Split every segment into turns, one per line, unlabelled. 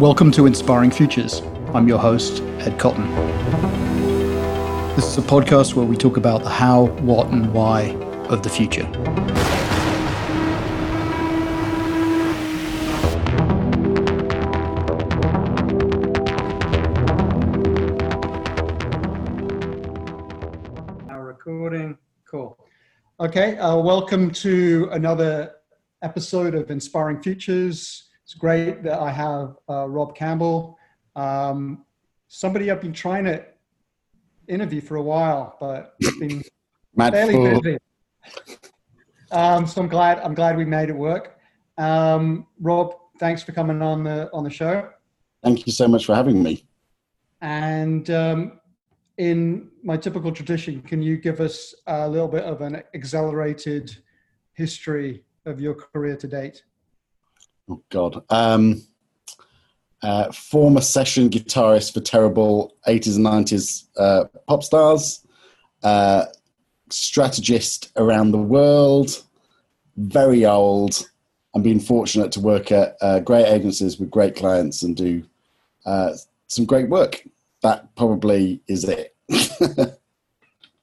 Welcome to Inspiring Futures. I'm your host, Ed Cotton. This is a podcast where we talk about the how, what, and why of the future. Now recording. Cool. Okay, uh, welcome to another episode of Inspiring Futures. It's great that I have uh, Rob Campbell, um, somebody I've been trying to interview for a while, but it's been fairly
fool.
busy. Um, so I'm glad I'm glad we made it work. Um, Rob, thanks for coming on the on the show.
Thank you so much for having me.
And um, in my typical tradition, can you give us a little bit of an accelerated history of your career to date?
Oh God. Um, uh, former session guitarist for terrible 80s and 90s uh, pop stars, uh, strategist around the world, very old. I'm being fortunate to work at uh, great agencies with great clients and do uh, some great work. That probably is it.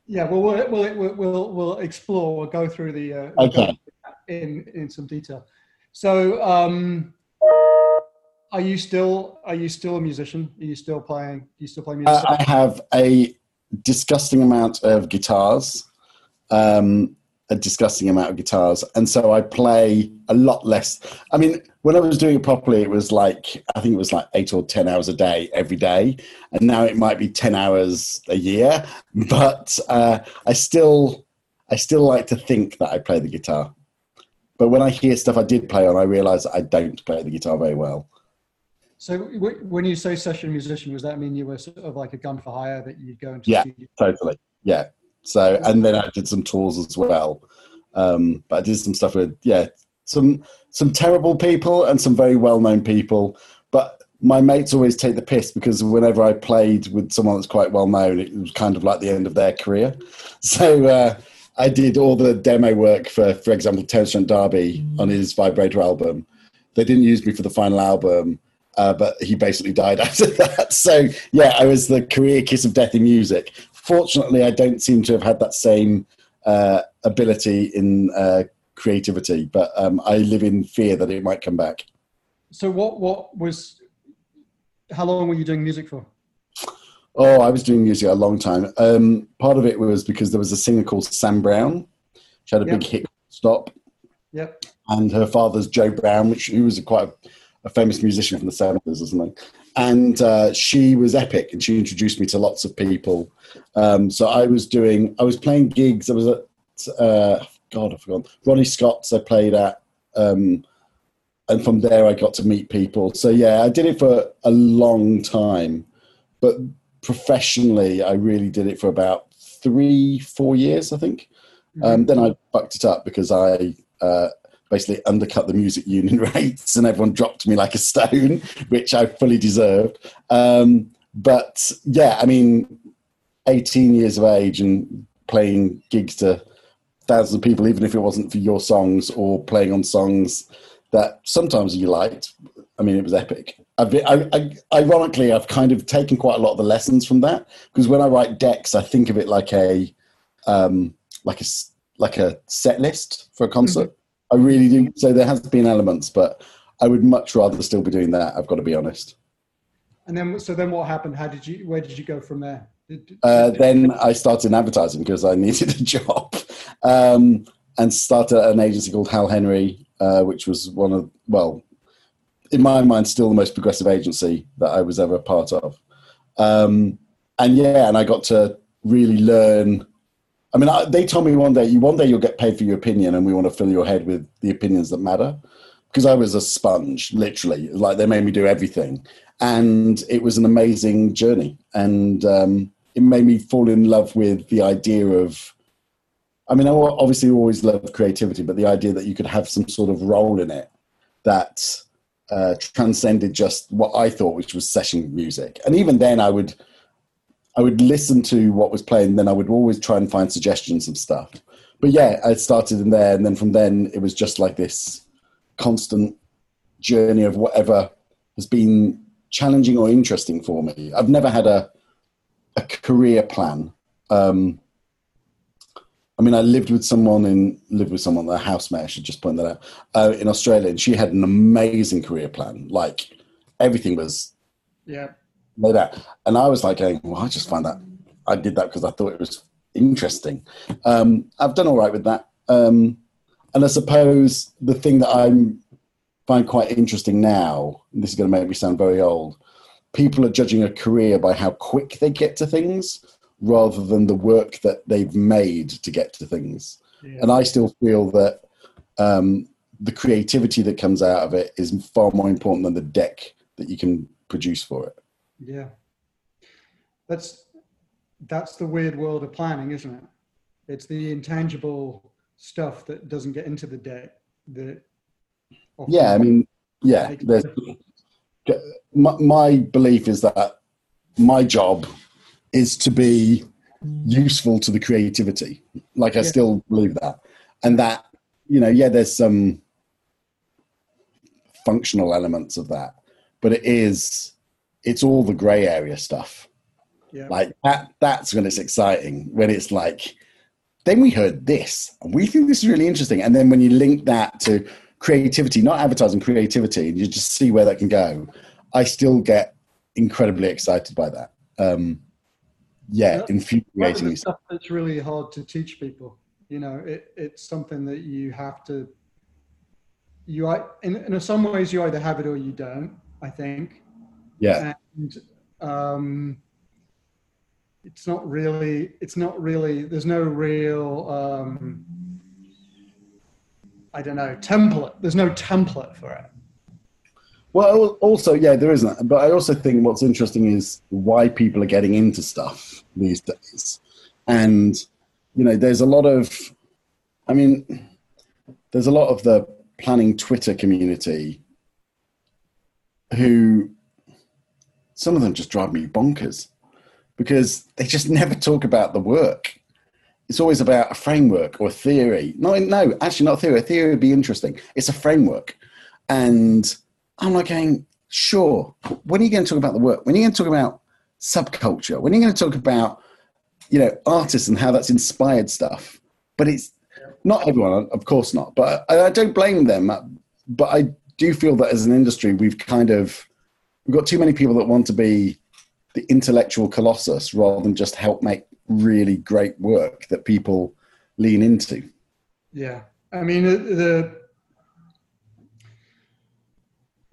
Yeah, well, we'll we'll we'll, we'll, we'll explore. We'll go through the uh,
Okay.
in in some detail. So, um, are you still are you still a musician? Are you still playing? Do you still play music?
Uh, I have a disgusting amount of guitars, um, a disgusting amount of guitars, and so I play a lot less. I mean, when I was doing it properly, it was like I think it was like eight or ten hours a day every day, and now it might be ten hours a year. But uh, I still, I still like to think that I play the guitar. But when I hear stuff I did play on, I realise I don't play the guitar very well.
so, w- when you say session musician, does that mean you were sort of like a gun for hire that you'd go into
Yeah. Totally. Yeah. So, and then I did some tours as well. Um, but I did some stuff with, yeah, some some terrible people and some very well known people. But my mates always take the piss because whenever I played with someone that's quite well known, it was kind of like the end of their career. So uh, I did all the demo work for, for example, Terence Trent D'Arby on his Vibrator album. They didn't use me for the final album. Uh, but he basically died after that. So yeah, I was the career kiss of death in music. Fortunately, I don't seem to have had that same uh, ability in uh, creativity, but um, I live in fear that it might come back.
So, what what was? How long were you doing music for?
Oh, I was doing music a long time. Um, part of it was because there was a singer called Sam Brown. She had a big hit, "Stop,"
Yep.
and her father's Joe Brown, which who was a quite a, a famous musician from the seventies or something. And uh, she was epic, and she introduced me to lots of people. Um, so I was doing, I was playing gigs. I was at, uh, God, I forgot Ronnie Scott's. I played at, um, and from there I got to meet people. So yeah, I did it for a long time, but professionally, I really did it for about three, four years, I think. Um, then I bucked it up because I uh, basically undercut the music union rates and everyone dropped me like a stone, which I fully deserved. Um, but yeah, I mean, 18 years of age and playing gigs to thousands of people, even if it wasn't for your songs or playing on songs that sometimes you liked. I mean, it was epic. I've been, I, I, ironically, I've kind of taken quite a lot of the lessons from that because when I write decks, I think of it like a um, like a, like a set list for a concert. I really do. So there has been elements, but I would much rather still be doing that. I've got to be honest.
And then, so then, what happened? How did you? Where did you go from there?
Uh, then I started in advertising because I needed a job, um, and started an agency called Howell Henry, uh, which was one of well, in my mind, still the most progressive agency that I was ever a part of. Um, and yeah, and I got to really learn. I mean, I, they told me one day, you one day you'll get paid for your opinion, and we want to fill your head with the opinions that matter. Because I was a sponge, literally, like they made me do everything, and it was an amazing journey. And um, it made me fall in love with the idea of. I mean, I obviously always loved creativity, but the idea that you could have some sort of role in it that uh, transcended just what I thought, which was session music. And even then, I would I would listen to what was playing, then I would always try and find suggestions of stuff. But yeah, I started in there, and then from then it was just like this constant journey of whatever has been challenging or interesting for me. I've never had a a career plan. Um, I mean, I lived with someone in lived with someone, the housemate. I should just point that out uh, in Australia, and she had an amazing career plan. Like everything was
Yeah.
laid out, and I was like, going, "Well, I just find that I did that because I thought it was interesting." Um, I've done all right with that, um, and I suppose the thing that I find quite interesting now, and this is going to make me sound very old, people are judging a career by how quick they get to things rather than the work that they've made to get to things.
Yeah.
And I still feel that um, the creativity that comes out of it is far more important than the deck that you can produce for it.
Yeah. That's that's the weird world of planning, isn't it? It's the intangible stuff that doesn't get into the deck that
Yeah, I mean, yeah, there's, my, my belief is that my job is to be useful to the creativity. Like I
Yeah.
still believe that, and that you know, yeah, there's some functional elements of that, but it is it's all the grey area stuff.
Yeah.
Like that. That's when it's exciting. When it's like, then we heard this, and we think this is really interesting, and then when you link that to creativity, not advertising, creativity, and you just see where that can go. I still get incredibly excited by that. Um, yeah,
of
infuriating me.
stuff that's really hard to teach people. You know, it, it's something that you have to. You ei- in, in some ways you either have it or you don't. I think,
Yeah,
and um, it's not really. It's not really. There's no real. Um, I don't know template. There's no template for it.
Well, also, yeah, there isn't. But I also think what's interesting is why people are getting into stuff these days. And, you know, there's a lot of, I mean, there's a lot of the planning Twitter community who, some of them just drive me bonkers because they just never talk about the work. It's always about a framework or a theory. No, no, actually, not a theory. A theory would be interesting. It's a framework. And I'm like going, sure. When are you going to talk about the work? When are you going to talk about subculture? When are you going to talk about, you know, artists and how that's inspired stuff? But it's not everyone, of course not. But I, I don't blame them. Uh, but I do feel that as an industry, we've kind of we've got too many people that want to be the intellectual colossus rather than just help make really great work that people lean into.
Yeah, I mean the, the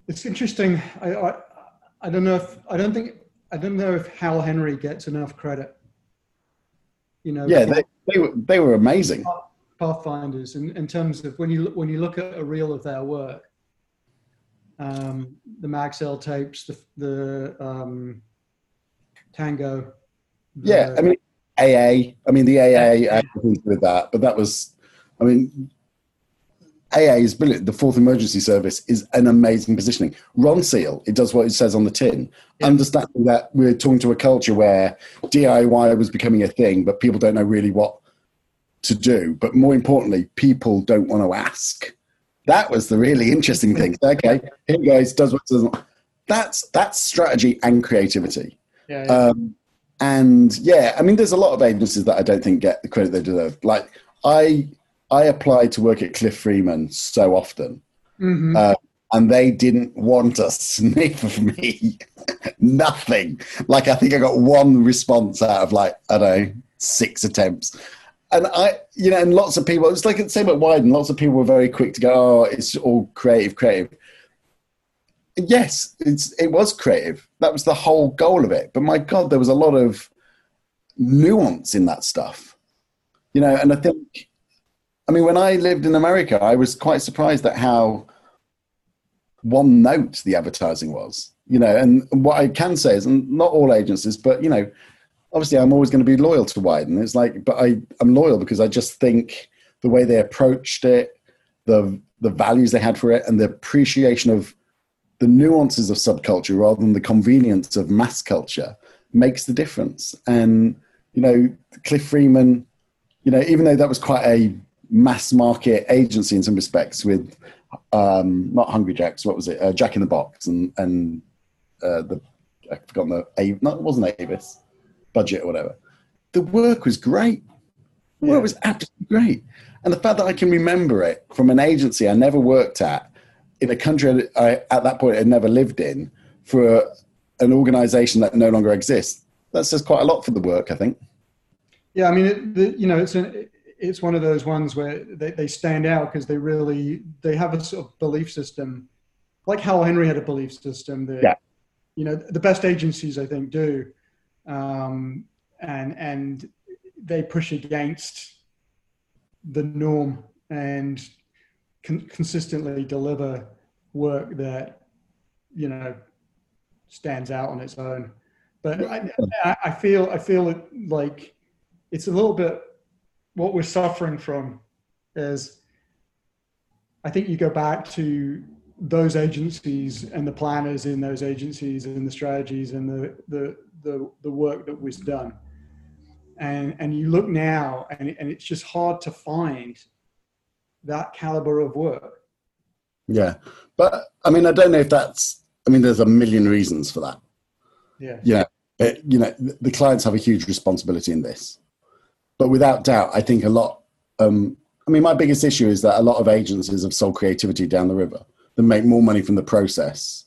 it's interesting. I, I I don't know if I don't think I don't know if Howell Henry gets enough credit. You know,
Yeah, they, they were they were amazing.
Pathfinders in, in terms of when you look- when you look at a reel of their work, um, the Maxell tapes, the the um, Tango. the-
Yeah, I mean AA. I mean the AA. I had nothing to do with that, but that was. I mean, AA is brilliant. The Fourth Emergency Service is an amazing positioning. Ronseal, it does what it says on the tin.
Yeah.
Understanding that we're talking to a culture where DIY was becoming a thing, but people don't know really what to do. But more importantly, people don't want to ask. That was the really interesting thing. Okay, here goes, does what it does. That's that's strategy and creativity.
yeah, yeah.
Um, and yeah, I mean, there's a lot of agencies that I don't think get the credit they deserve. Like I, I applied to work at Cliff Freeman so often,
Mhm.
uh, and they didn't want a sniff of me. Nothing. Like I think I got one response out of like I don't know six attempts. And I, you know, and lots of people, it's like the same at Wieden, lots of people were very quick to go, oh, it's all creative, creative. Yes, it's, it was creative. That was the whole goal of it. But my God, there was a lot of nuance in that stuff. You know, and I think, I mean, when I lived in America, I was quite surprised at how one note the advertising was. You know, and what I can say is, and not all agencies, but, you know, obviously I'm always going to be loyal to Wieden. It's like, but I, I'm loyal because I just think the way they approached it, the the values they had for it, and the appreciation of the nuances of subculture rather than the convenience of mass culture makes the difference. And you know, Cliff Freeman, you know, even though that was quite a mass market agency in some respects, with um, not Hungry Jacks, what was it, uh, Jack in the Box, and and uh, the I've forgotten the A, no, it wasn't Avis budget or whatever. The work was great. The work
Yeah.
was absolutely great, and the fact that I can remember it from an agency I never worked at in a country I at that point had never lived in for an organisation that no longer exists. That says quite a lot for the work, I think.
Yeah, I mean, it, the, you know, it's an, it's one of those ones where they, they stand out because they really they have a sort of belief system, like Howell Henry had a belief system that
Yeah.
you know the best agencies I think do, um, and and they push against the norm and con- consistently deliver work that you know stands out on its own. But I, I- I feel I feel like it's a little bit what we're suffering from is I think you go back to those agencies and the planners in those agencies and the strategies and the the the, the work that was done. And and you look now and, and it's just hard to find that caliber of work.
Yeah, but I mean, I don't know if that's. I mean, there's a million reasons for that.
Yeah.
you know, you know, the clients have a huge responsibility in this. But without doubt, I think a lot. Um, I mean, my biggest issue is that a lot of agencies have sold creativity down the river. They make more money from the process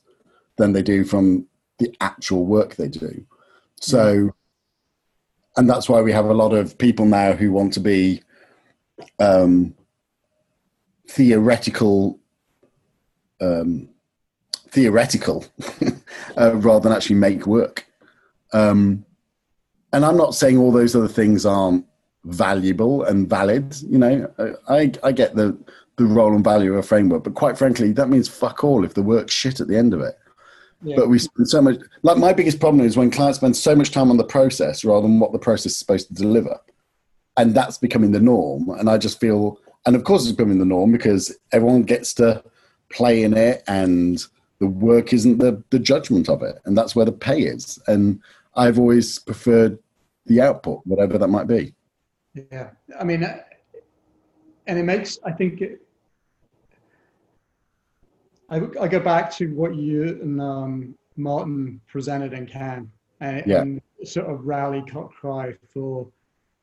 than they do from the actual work they do. So, and that's why we have a lot of people now who want to be um, theoretical um, theoretical uh, rather than actually make work. Um, and I'm not saying all those other things aren't valuable and valid. You know, I, I get the, the role and value of a framework, but quite frankly, that means fuck all if the work's shit at the end of it.
Yeah.
But we spend so much, like my biggest problem is when clients spend so much time on the process rather than what the process is supposed to deliver. And that's becoming the norm. And I just feel, and of course it's becoming the norm because everyone gets to play in it and the work isn't the, the judgment of it. And that's where the pay is. And I've always preferred the output, whatever that might be.
Yeah, I mean, uh, and it makes I think it, I, I go back to what you and um, Martin presented in Cannes, and,
Yeah.
and sort of rally cry for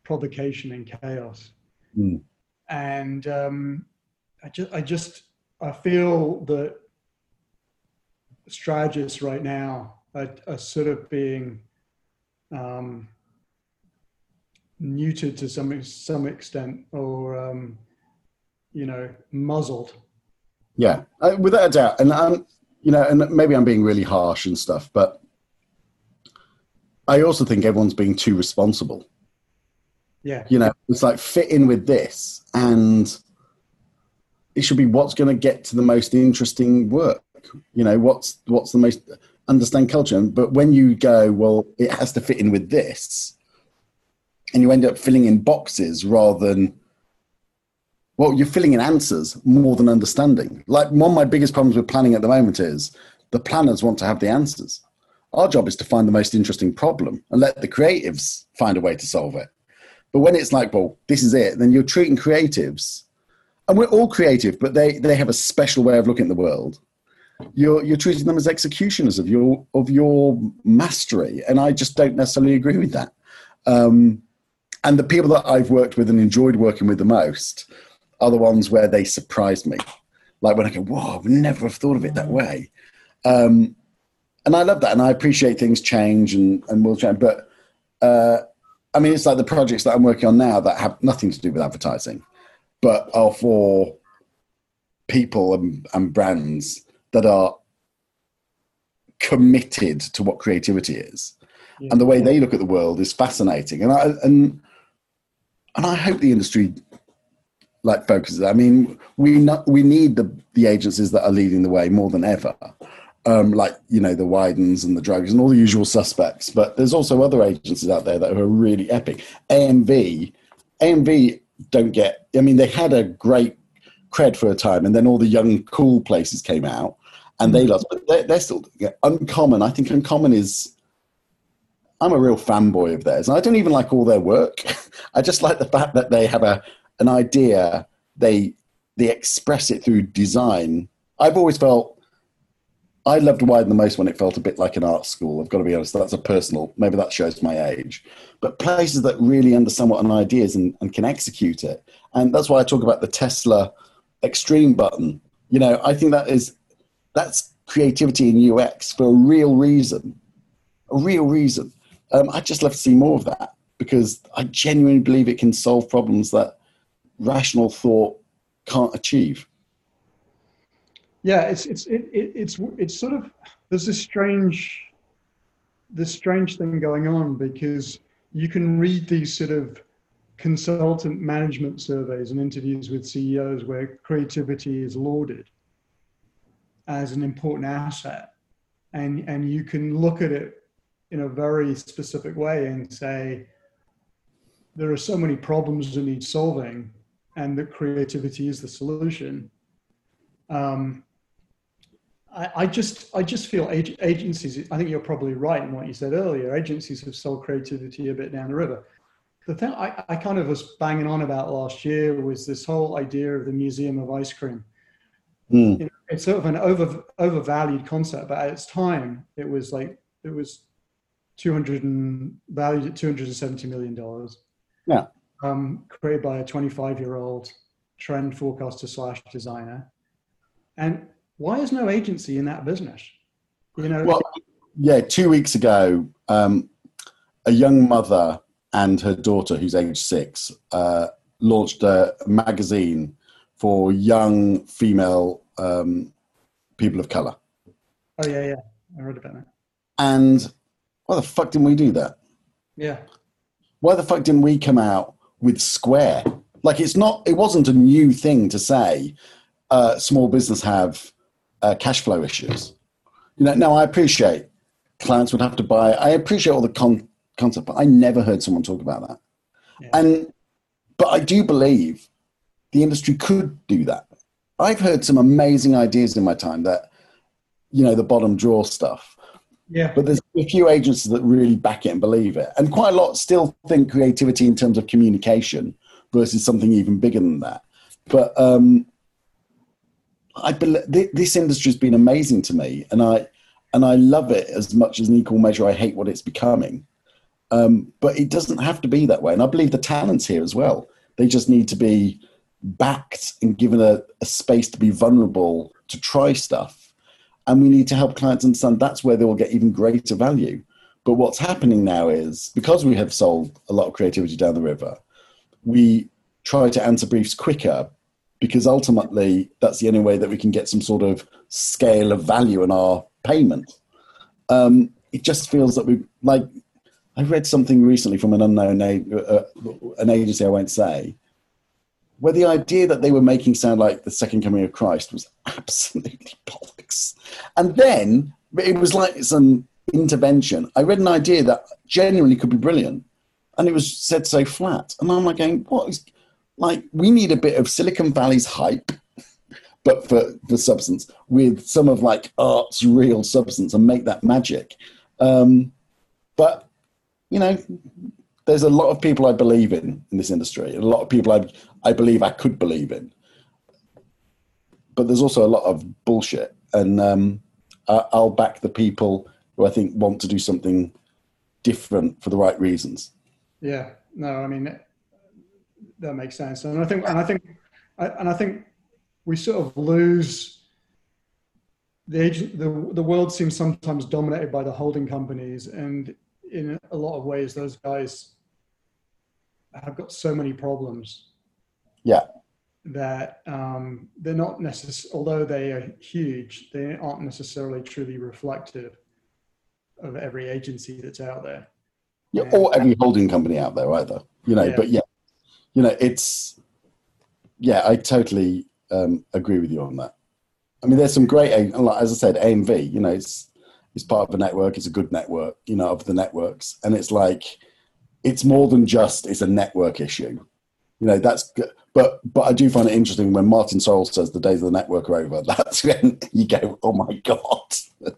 provocation and chaos.
Mm.
And um, I just, I just, I feel that strategists right now are, are sort of being um, neutered to some some extent, or um, you know, muzzled.
Yeah, uh, without a doubt. And I'm, you know, and maybe I'm being really harsh and stuff, but I also think everyone's being too responsible.
Yeah,
You know, it's like fit in with this, and it should be what's going to get to the most interesting work. You know, what's what's the most understand culture. But when you go, well, it has to fit in with this, and you end up filling in boxes rather than well, you're filling in answers more than understanding. Like one of my biggest problems with planning at the moment is the planners want to have the answers. Our job is to find the most interesting problem and let the creatives find a way to solve it. But when it's like, well, this is it, then you're treating creatives, and we're all creative, but they, they have a special way of looking at the world. You're, you're treating them as executioners of your, of your mastery. And I just don't necessarily agree with that. Um, and the people that I've worked with and enjoyed working with the most are the ones where they surprised me. Like when I go, whoa, I've never have thought of it that way. Um, and I love that. And I appreciate things change and, and will change. But uh, I mean, it's like the projects that I'm working on now that have nothing to do with advertising, but are for people and, and brands that are committed to what creativity is.
Yeah.
And the way they look at the world is fascinating. And I, and, and I hope the industry like focuses. I mean, we not, we need the, the agencies that are leading the way more than ever. Um, like you know the Wiedens and the Drugs and all the usual suspects, but there's also other agencies out there that are really epic. AMV, AMV don't get. I mean, they had a great cred for a time, and then all the young cool places came out, and they lost. But they're, they're still yeah, uncommon. I think uncommon is. I'm a real fanboy of theirs, and I don't even like all their work. I just like the fact that they have a an idea. They they express it through design. I've always felt I loved Wired the most when it felt a bit like an art school. I've got to be honest. That's a personal. Maybe that shows my age. But places that really understand what an idea is and, and can execute it, and that's why I talk about the Tesla Extreme button. You know, I think that is that's creativity in UX for a real reason. A real reason. Um, I'd just love to see more of that because I genuinely believe it can solve problems that rational thought can't achieve.
Yeah, it's it's it, it, it's it's sort of there's this strange this strange thing going on because you can read these sort of consultant management surveys and interviews with CEOs where creativity is lauded as an important asset, and and you can look at it in a very specific way and say there are so many problems that need solving, and that creativity is the solution. Um, I, I just I just feel ag- agencies. I think you're probably right in what you said earlier. Agencies have sold creativity a bit down the river. The thing I, I kind of was banging on about last year was this whole idea of the museum of ice cream.
Mm.
You know, it's sort of an over overvalued concept, but at its time, it was like it was 200 and valued at 270 million dollars.
Yeah.
Um, created by a 25 year old trend forecaster slash designer, and why is no agency in that business? You know,
Well, yeah, two weeks ago, um, a young mother and her daughter, who's age six, uh, launched a magazine for young female um, people of color.
oh yeah, yeah, I read about that.
And why the fuck didn't we do that?
Yeah,
Why the fuck didn't we come out with Square? Like, it's not, it wasn't a new thing to say uh, small business have uh, cash flow issues. You know, now I appreciate clients would have to buy. I appreciate all the con- concept, but I never heard someone talk about that.
Yeah.
And but I do believe the industry could do that. I've heard some amazing ideas in my time that, you know, the bottom drawer stuff.
Yeah,
But there's a few agencies that really back it and believe it, and quite a lot still think creativity in terms of communication versus something even bigger than that. But um, I believe this industry has been amazing to me, and I and I love it as much as an equal measure. I hate what it's becoming, um, but it doesn't have to be that way. And I believe the talents here as well. They just need to be backed and given a, a space to be vulnerable to try stuff. And we need to help clients understand that's where they will get even greater value. But what's happening now is because we have sold a lot of creativity down the river, we try to answer briefs quicker because ultimately that's the only way that we can get some sort of scale of value in our payment. Um, it just feels that we like. I read something recently from an unknown uh, an agency I won't say, where the idea that they were making sound like the second coming of Christ was absolutely bollocks. And then it was like some intervention. I read an idea that genuinely could be brilliant, and it was said so flat. And I'm like, going, what is like? We need a bit of Silicon Valley's hype, but for the substance with some of like art's real substance and make that magic. Um, but you know, there's a lot of people I believe in in this industry. A lot of people I I believe I could believe in, but there's also a lot of bullshit. And um, I, I'll back the people who I think want to do something different for the right reasons.
yeah. No, I mean that, makes sense, and I think, and I think, and I think we sort of lose the agent. The the world seems sometimes dominated by the holding companies, and in a lot of ways, those guys have got so many problems.
Yeah.
That um, they're not necessarily, although they are huge, they aren't necessarily truly reflective of every agency that's out there.
Yeah,
Yeah.
or every holding company out there either. You know,
Yeah.
but yeah, you know, it's yeah, I totally um, agree with you on that. I mean, there's some great, like, as I said, AMV. You know, it's it's part of a network. It's a good network. You know, of the networks, and it's like it's more than just it's a network issue. You know, that's good. But but I do find it interesting when Martin Sorrell says the days of the network are over. That's when you go, oh my god.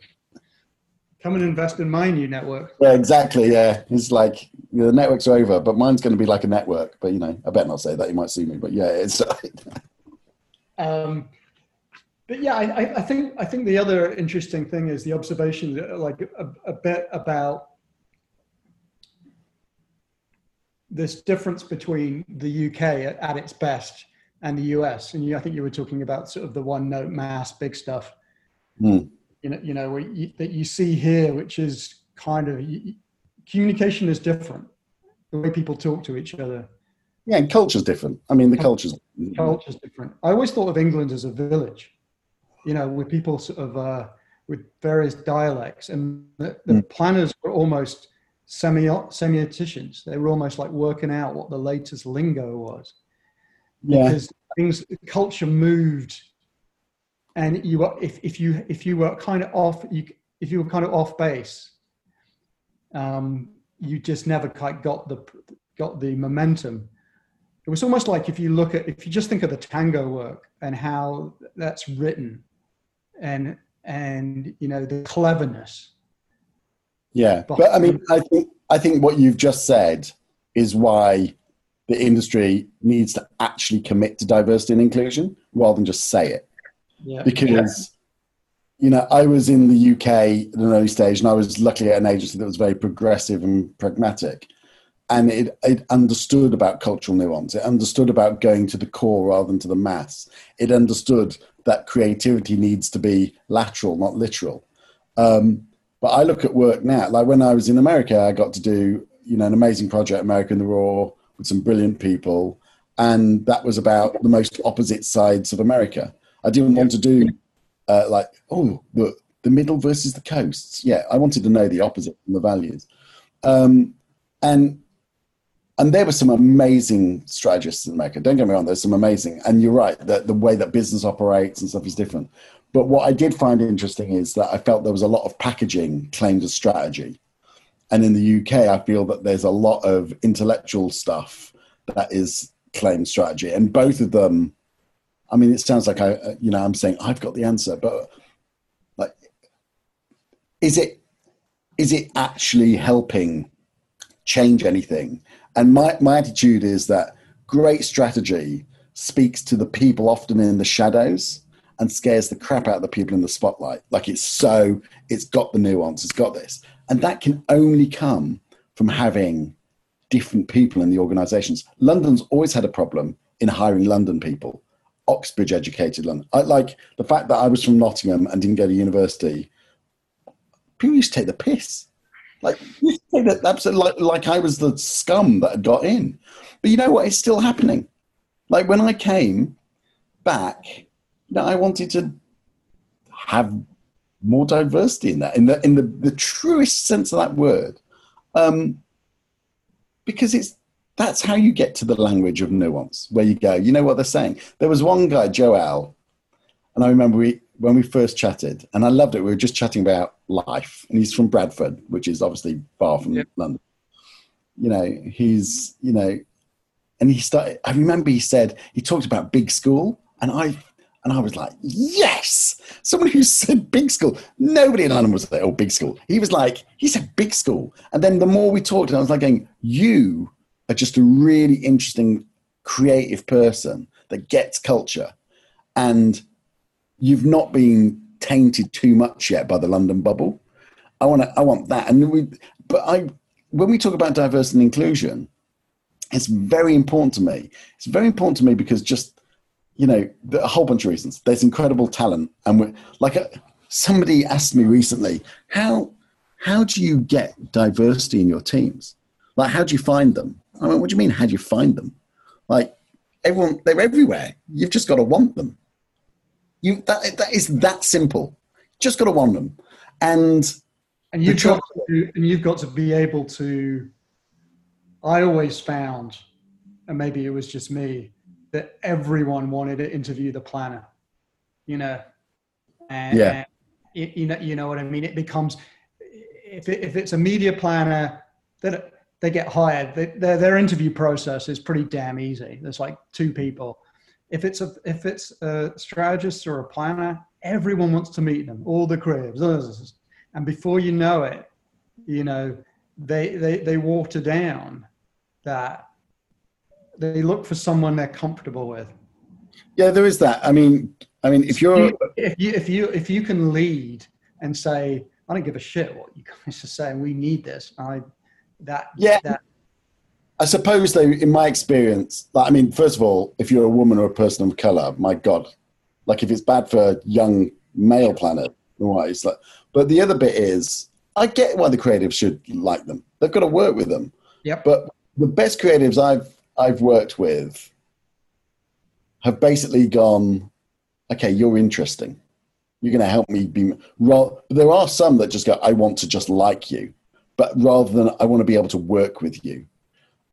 Come and invest in my new network.
Yeah, exactly. Yeah, it's like you know, the network's are over, but mine's going to be like a network. But you know, I better not say that. You might see me. But yeah, it's
Um, but yeah, I, I think I think the other interesting thing is the observation, like a, a bit about this difference between the UK at, at, its best and the US. And you, I think you were talking about sort of the one note mass, big stuff. Mm. You know, you know you, that you see here, which is kind of communication is different. The way people talk to each other.
Yeah, and culture's different. I mean, the culture's
culture's different. I always thought of England as a village, you know, with people sort of uh, with various dialects, and the, the mm. planners were almost semioticians. They were almost like working out what the latest lingo was. Yeah. Because things culture moved and you were if, if you if you were kind of off you if you were kind of off base um, you just never quite got the got the momentum it was almost like if you look at if you just think of the tango work and how that's written and and you know the cleverness
yeah, but I mean, I think I think what you've just said is why the industry needs to actually commit to diversity and inclusion rather than just say it. Yeah. Because yeah. you know, I was in the UK at an early stage, and I was luckily at an agency that was very progressive and pragmatic, and it it understood about cultural nuance. It understood about going to the core rather than to the mass. It understood that creativity needs to be lateral, not literal. Um, but I look at work now, like when I was in America, I got to do, you know, an amazing project, America in the Raw, with some brilliant people. And that was about the most opposite sides of America. I didn't want to do uh, like, oh, the, the middle versus the coasts. Yeah, I wanted to know the opposite from the values. Um, and and there were some amazing strategists in America. Don't get me wrong, there's some amazing. And you're right that the way that business operates and stuff is different. But what I did find interesting is that I felt there was a lot of packaging claimed as strategy. And in the UK, I feel that there's a lot of intellectual stuff that is claimed strategy. And both of them, I mean, it sounds like I, uh, you know, I'm saying I've got the answer, but like, is it, is it actually helping change anything? And my, my attitude is that great strategy speaks to the people often in the shadows and scares the crap out of the people in the spotlight. Like it's so, it's got the nuance, it's got this. And that can only come from having different people in the organizations. London's always had a problem in hiring London people, Oxbridge educated London. I like the fact that I was from Nottingham and didn't go to university. People used to take the piss. Like, you that absolutely like, like I was the scum that had got in. But you know what? It's still happening. Like when I came back, no, I wanted to have more diversity in that, in the in the, the truest sense of that word, um, because it's that's how you get to the language of nuance, where you go, you know what they're saying. There was one guy, Joel, and I remember we when we first chatted, and I loved it. We were just chatting about life, and he's from Bradford, which is obviously far from yeah. London. You know, he's you know, and he started. I remember he said he talked about big school, and I and I was like, yes, someone who said big school. Nobody in London was like, oh, big school. He was like, he said big school. And then the more we talked, I was like, going, you are just a really interesting, creative person that gets culture. And you've not been tainted too much yet by the London bubble. I want I want that. And we, but I, when we talk about diversity and inclusion, it's very important to me. It's very important to me because just you know, a whole bunch of reasons. There's incredible talent, and we're like a, uh, somebody asked me recently, how how do you get diversity in your teams? Like, how do you find them? I mean, what do you mean? How do you find them? Like, everyone, they're everywhere. You've just got to want them. You that that is that simple. Just got to want them, and
and you've got to, and you've got to be able to. I always found, and maybe it was just me, that everyone wanted to interview the planner, you know, and, yeah. And you know, you know what I mean. It becomes if it, if it's a media planner that they get hired, they, their their interview process is pretty damn easy. There's like two people. If it's a if it's a strategist or a planner, everyone wants to meet them, all the creatives, and before you know it, you know they they they water down that they look for someone they're comfortable with.
Yeah, there is that. I mean, I mean, if you're
if you if you if you can lead and say, I don't give a shit what you guys are saying. We need this. I that
yeah.
That,
I suppose, though, in my experience, like, I mean, first of all, if you're a woman or a person of color, my God, like if it's bad for young male planet, why? It's like, but the other bit is, I get why the creatives should like them. They've got to work with them.
Yeah.
But the best creatives I've I've worked with have basically gone, okay, you're interesting. You're going to help me be. There are some that just go, I want to just like you, but rather than I want to be able to work with you.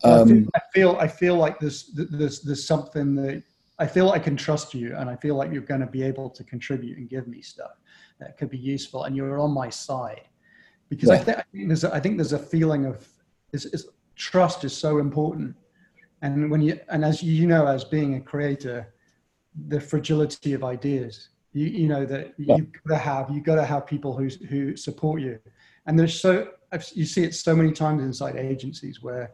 Um, I feel I feel like there's there's there's something that I feel I can trust you, and I feel like you're going to be able to contribute and give me stuff that could be useful, and you're on my side because yeah. I, th- I, think there's a, I think there's a feeling of is, is, trust is so important, and when you and as you know as being a creator, the fragility of ideas. You, you know that yeah. you've got to have you got to have people who who support you, and there's so you see it so many times inside agencies where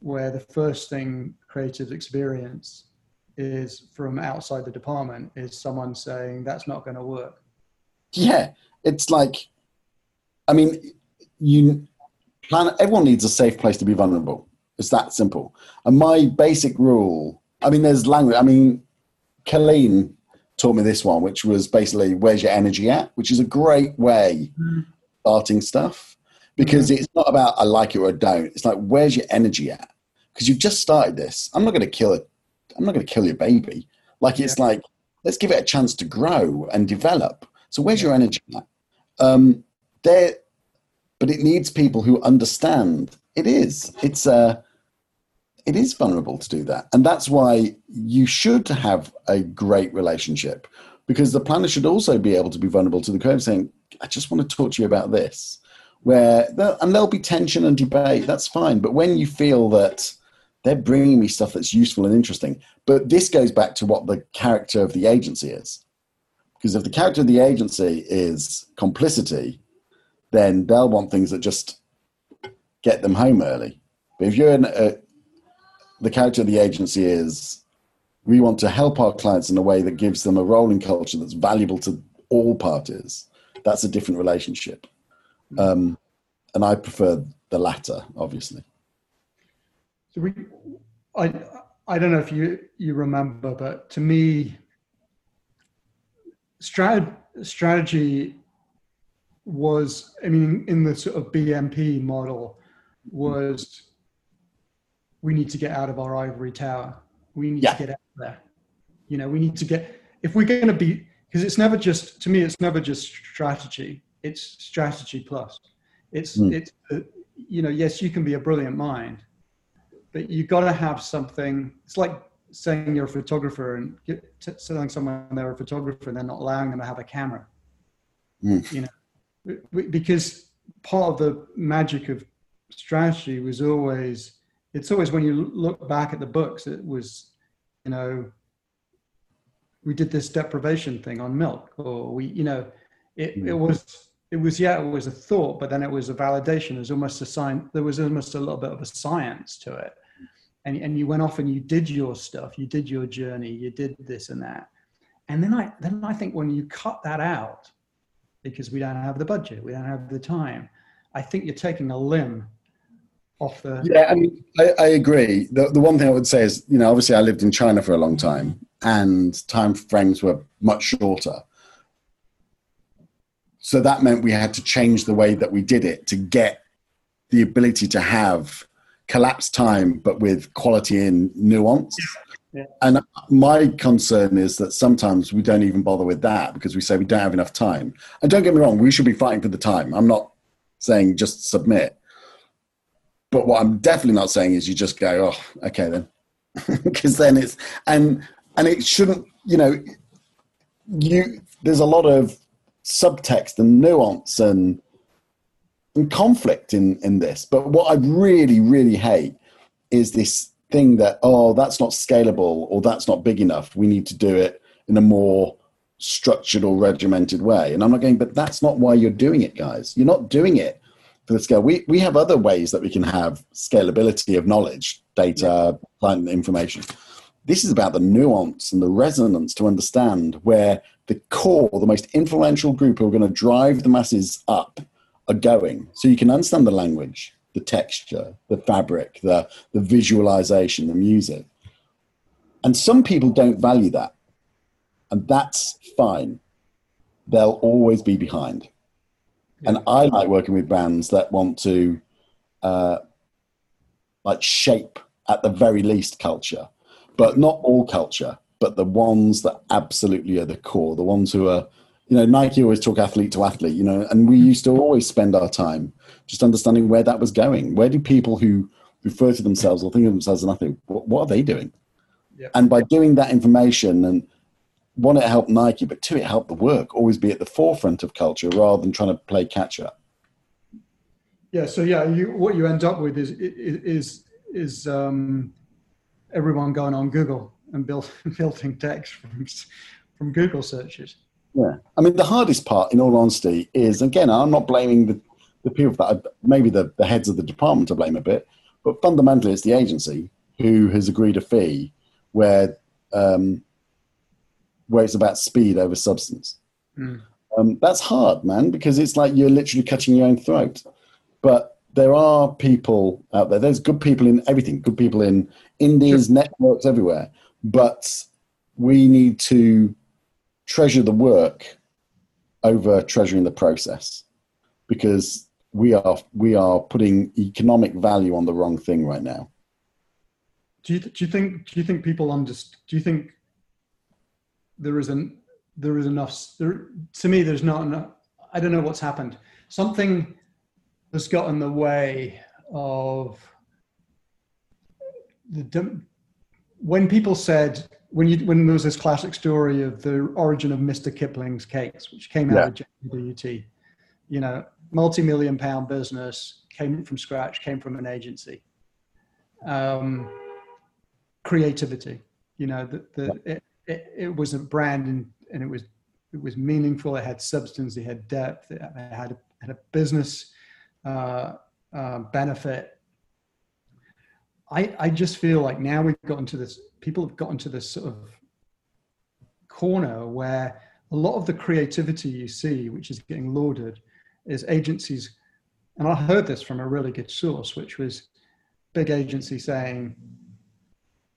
where the first thing creatives experience is from outside the department is someone saying that's not going to work
yeah it's like i mean you plan everyone needs a safe place to be vulnerable it's that simple and my basic rule i mean there's language i mean colleen taught me this one which was basically where's your energy at which is a great way mm. starting stuff because mm-hmm. it's not about I like it or I don't. It's like where's your energy at? Because you've just started this. I'm not going to kill it. I'm not going to kill your baby. Like it's yeah. like let's give it a chance to grow and develop. So where's yeah. your energy at? Um, there, but it needs people who understand. It is. It's uh, it is vulnerable to do that, and that's why you should have a great relationship because the planner should also be able to be vulnerable to the creative, saying, "I just want to talk to you about this." where and there'll be tension and debate. That's fine. But when you feel that they're bringing me stuff that's useful and interesting, but this goes back to what the character of the agency is. Because if the character of the agency is complicity, then they'll want things that just get them home early. But if you're in a, the character of the agency is we want to help our clients in a way that gives them a role in culture that's valuable to all parties. That's a different relationship. Um, and I prefer the latter, obviously.
So we, I, I don't know if you you remember, but to me, strat, strategy was, I mean, in the sort of BMP model, was we need to get out of our ivory tower. We need yeah. to get out there. You know, we need to get if we're going to be because it's never just to me. It's never just strategy it's strategy plus. It's mm. it's you know yes you can be a brilliant mind, but you've got to have something. It's like saying you're a photographer and get, telling someone they're a photographer and they're not allowing them to have a camera. Mm. You know, because part of the magic of strategy was always it's always when you look back at the books it was you know we did this deprivation thing on milk or we you know it, mm. it was it was yeah it was a thought but then it was a validation. It was almost a sign there was almost a little bit of a science to it. And, and you went off and you did your stuff you did your journey you did this and that. And then i then i think when you cut that out because we don't have the budget we don't have the time i think you're taking a limb off the
yeah i mean i, I agree the, the one thing i would say is you know obviously i lived in china for a long time and time frames were much shorter so that meant we had to change the way that we did it to get the ability to have collapsed time, but with quality and nuance. Yeah. And my concern is that sometimes we don't even bother with that because we say we don't have enough time. And don't get me wrong, we should be fighting for the time. I'm not saying just submit. But what I'm definitely not saying is you just go, oh, okay then. Because then it's and and it shouldn't, you know, you there's a lot of subtext and nuance and and conflict in in this. But what I really really hate is this thing that oh that's not scalable or that's not big enough. We need to do it in a more structured or regimented way. And I'm not going, but that's not why you're doing it, guys. You're not doing it for the scale. We we have other ways that we can have scalability of knowledge, data, client information. This is about the nuance and the resonance to understand where the core, the most influential group who are going to drive the masses up are going. So you can understand the language, the texture, the fabric, the, the visualization, the music. And some people don't value that. And that's fine. They'll always be behind. Yeah. And I like working with bands that want to uh, like shape at the very least culture, but not all culture, but the ones that absolutely are the core, the ones who are, you know, Nike always talk athlete to athlete, you know, and we used to always spend our time just understanding where that was going. Where do people who refer to themselves or think of themselves as athlete, what, what are they doing? Yep. And by doing that information and one, it helped Nike, but two, it helped the work always be at the forefront of culture rather than trying to play catch up.
Yeah. So yeah, you, what you end up with is is is um, everyone going on Google and build, building text from from Google searches.
Yeah, I mean the hardest part, in all honesty, is again I'm not blaming the, the people that maybe the, the heads of the department to blame a bit, but fundamentally it's the agency who has agreed a fee where um, where it's about speed over substance. Mm. Um, that's hard, man, because it's like you're literally cutting your own throat. But there are people out there. There's good people in everything. Good people in indies, sure. networks, everywhere. But we need to treasure the work over treasuring the process, because we are we are putting economic value on the wrong thing right now.
Do you, do you think do you think people understand? Do you think there is an there is enough? There, to me, there's not enough. I don't know what's happened. Something has got in the way of the when people said when you when there was this classic story of the origin of Mr. Kipling's cakes, which came out yeah. of JWT, you know, multi-million pound business came from scratch, came from an agency. Um, creativity, you know, the, the. It, it, it, was a brand and, and it was it was meaningful. It had substance. It had depth. It had a, had a business uh, uh, benefit. I, I just feel like now we've gotten to this, people have gotten to this sort of corner where a lot of the creativity you see, which is getting lauded, is agencies. And I heard this from a really good source, which was big agency saying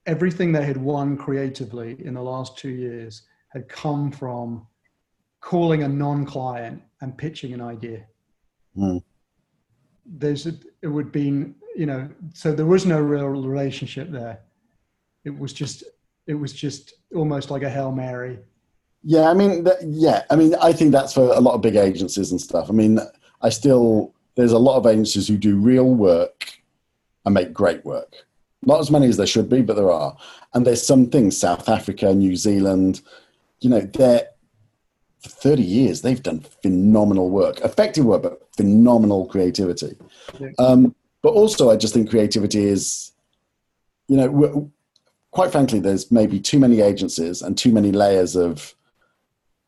everything they had won creatively in the last two years had come from calling a non-client and pitching an idea. Mm there's a, it would be you know so there was no real relationship there. It was just it was just almost like a hail mary.
Yeah i mean that, yeah i mean i think that's for a lot of big agencies and stuff. I mean i still there's a lot of agencies who do real work and make great work not as many as there should be but there are and there's some things south africa new zealand you know they're for 30 years, they've done phenomenal work, effective work, but phenomenal creativity. Um, but also, I just think creativity is, you know, quite frankly, there's maybe too many agencies and too many layers of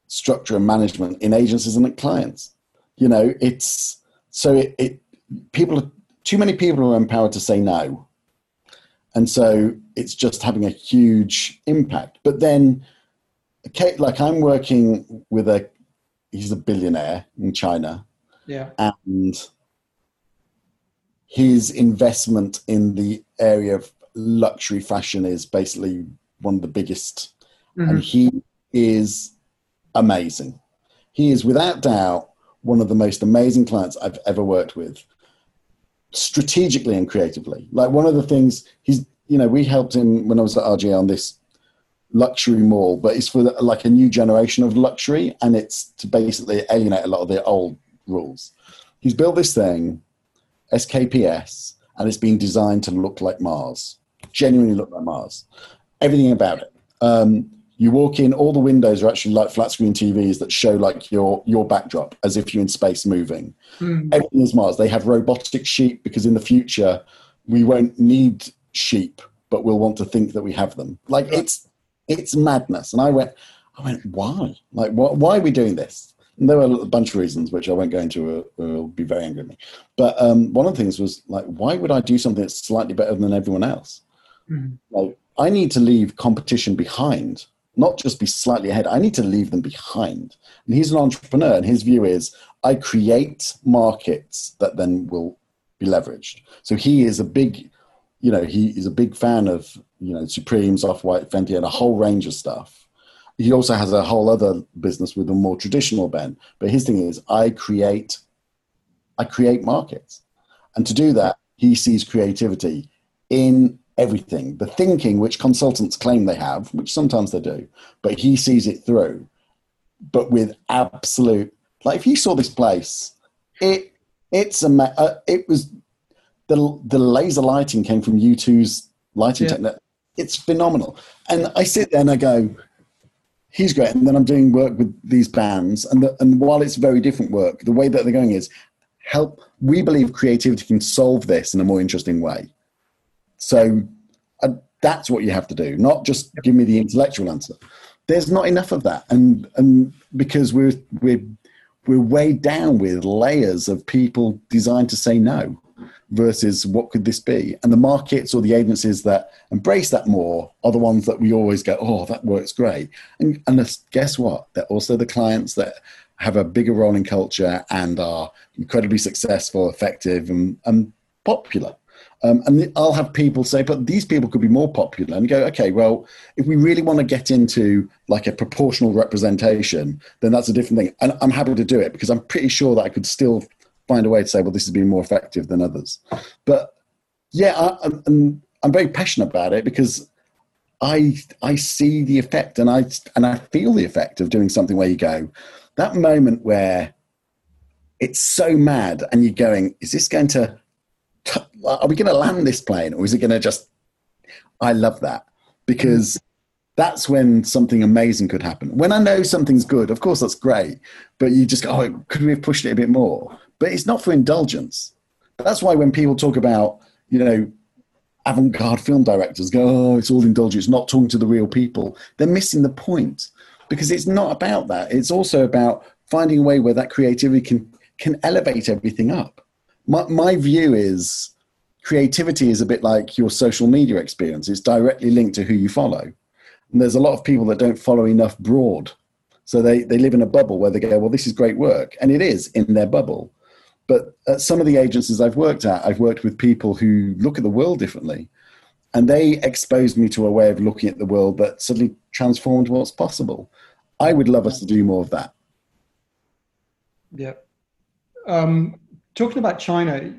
structure and management in agencies and at clients. You know, it's so it, it people are too many people are empowered to say no. And so it's just having a huge impact. But then okay, like I'm working with a he's a billionaire in China.
Yeah.
And his investment in the area of luxury fashion is basically one of the biggest. Mm-hmm. And he is amazing. He is without doubt one of the most amazing clients I've ever worked with, strategically and creatively. Like one of the things he's, you know, we helped him when I was at RGA on this luxury mall, but it's for like a new generation of luxury, and it's to basically alienate a lot of the old rules. He's built this thing, SKPS, and it's been designed to look like Mars, genuinely look like Mars. Everything about it. Um, you walk in, all the windows are actually like flat screen TVs that show like your your backdrop as if you're in space moving. Mm. Everything is Mars. They have robotic sheep because in the future we won't need sheep, but we'll want to think that we have them. Like it's it's madness. And I went, I went, why? Like, wh- why are we doing this? And there were a bunch of reasons, which I won't go into, or, will be very angry at me. But um, one of the things was like, why would I do something that's slightly better than everyone else? Mm-hmm. Like, I need to leave competition behind, not just be slightly ahead. I need to leave them behind. And he's an entrepreneur, and his view is I create markets that then will be leveraged. So he is a big, you know, he is a big fan of, you know, Supremes, Off White, Fenty, and a whole range of stuff. He also has a whole other business with a more traditional bent. But his thing is, I create, I create markets, and to do that, he sees creativity in everything. The thinking, which consultants claim they have, which sometimes they do, but he sees it through. But with absolute, like if you saw this place, it it's a uh, it was the the laser lighting came from U2's lighting yeah. technique. It's phenomenal, and I sit there and I go, he's great. And then I'm doing work with these bands, and the, and while it's very different work, the way that they're going is help. We believe creativity can solve this in a more interesting way. So uh, that's what you have to do, not just give me the intellectual answer. There's not enough of that, and and because we're we're we're weighed down with layers of people designed to say no versus what could this be? And the markets or the agencies that embrace that more are the ones that we always go, oh, that works great. And, and guess what? They're also the clients that have a bigger role in culture and are incredibly successful, effective, and, and popular. Um, and I'll have people say, but these people could be more popular. And go, okay, well, if we really want to get into like a proportional representation, then that's a different thing. And I'm happy to do it because I'm pretty sure that I could still find a way to say, well, this has been more effective than others. But yeah, I, I'm, I'm very passionate about it because I I see the effect and I and I feel the effect of doing something where you go, that moment where it's so mad and you're going, is this going to are we going to land this plane or is it going to just i love that because that's when something amazing could happen when i know something's good of course that's great but you just go oh could we have pushed it a bit more but it's not for indulgence that's why when people talk about you know avant-garde film directors go oh it's all indulgence not talking to the real people they're missing the point because it's not about that it's also about finding a way where that creativity can can elevate everything up my, my view is creativity is a bit like your social media experience. It's directly linked to who you follow. And there's a lot of people that don't follow enough broad. So they, they live in a bubble where they go, well, this is great work. And it is in their bubble. But at some of the agencies I've worked at, I've worked with people who look at the world differently. And they exposed me to a way of looking at the world that suddenly transformed what's possible. I would love us to do more of that.
Yeah. Um, talking about China,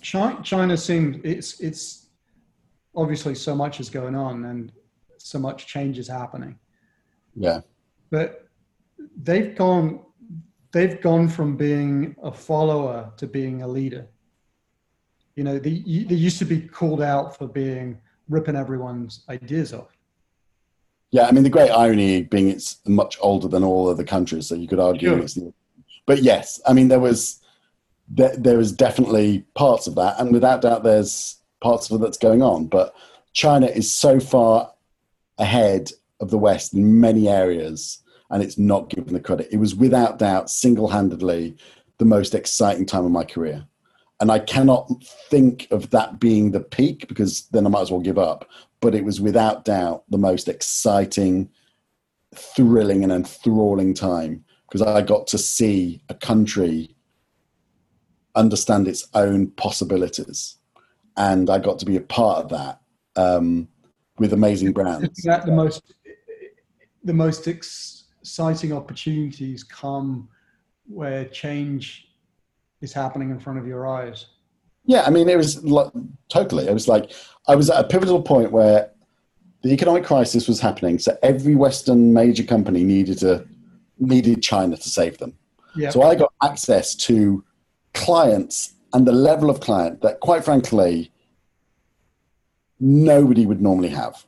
China, China seems it's it's obviously so much is going on and so much change is happening.
Yeah,
but they've gone they've gone from being a follower to being a leader. You know, they, they used to be called out for being ripping everyone's ideas off.
Yeah, I mean the great irony being it's much older than all other countries, so you could argue sure. it's but yes, I mean there was there, there is definitely parts of that, and without doubt, there's parts of it that's going on. But China is so far ahead of the West in many areas, and it's not given the credit. It was without doubt, single-handedly, the most exciting time of my career. And I cannot think of that being the peak because then I might as well give up. But it was without doubt the most exciting, thrilling, and enthralling time because I got to see a country understand its own possibilities, and I got to be a part of that um, with amazing brands.
Is that the most the most exciting opportunities come where change is happening in front of your eyes?
Yeah, I mean, it was like, totally. It was like I was at a pivotal point where the economic crisis was happening, so every Western major company needed to needed China to save them. Yep. So I got access to clients and the level of client that, quite frankly, nobody would normally have.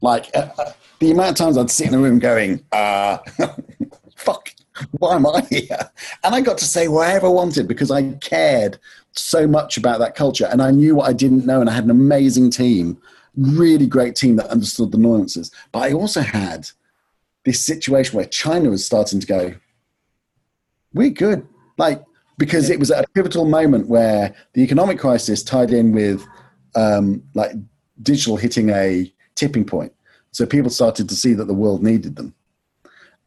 Like uh, uh, the amount of times I'd sit in a room going, uh, fuck, why am I here? And I got to say whatever I wanted because I cared so much about that culture and I knew what I didn't know and I had an amazing team, really great team that understood the nuances. But I also had this situation where China was starting to go, we're good. Like, because it was at a pivotal moment where the economic crisis tied in with um, like digital hitting a tipping point. So people started to see that the world needed them.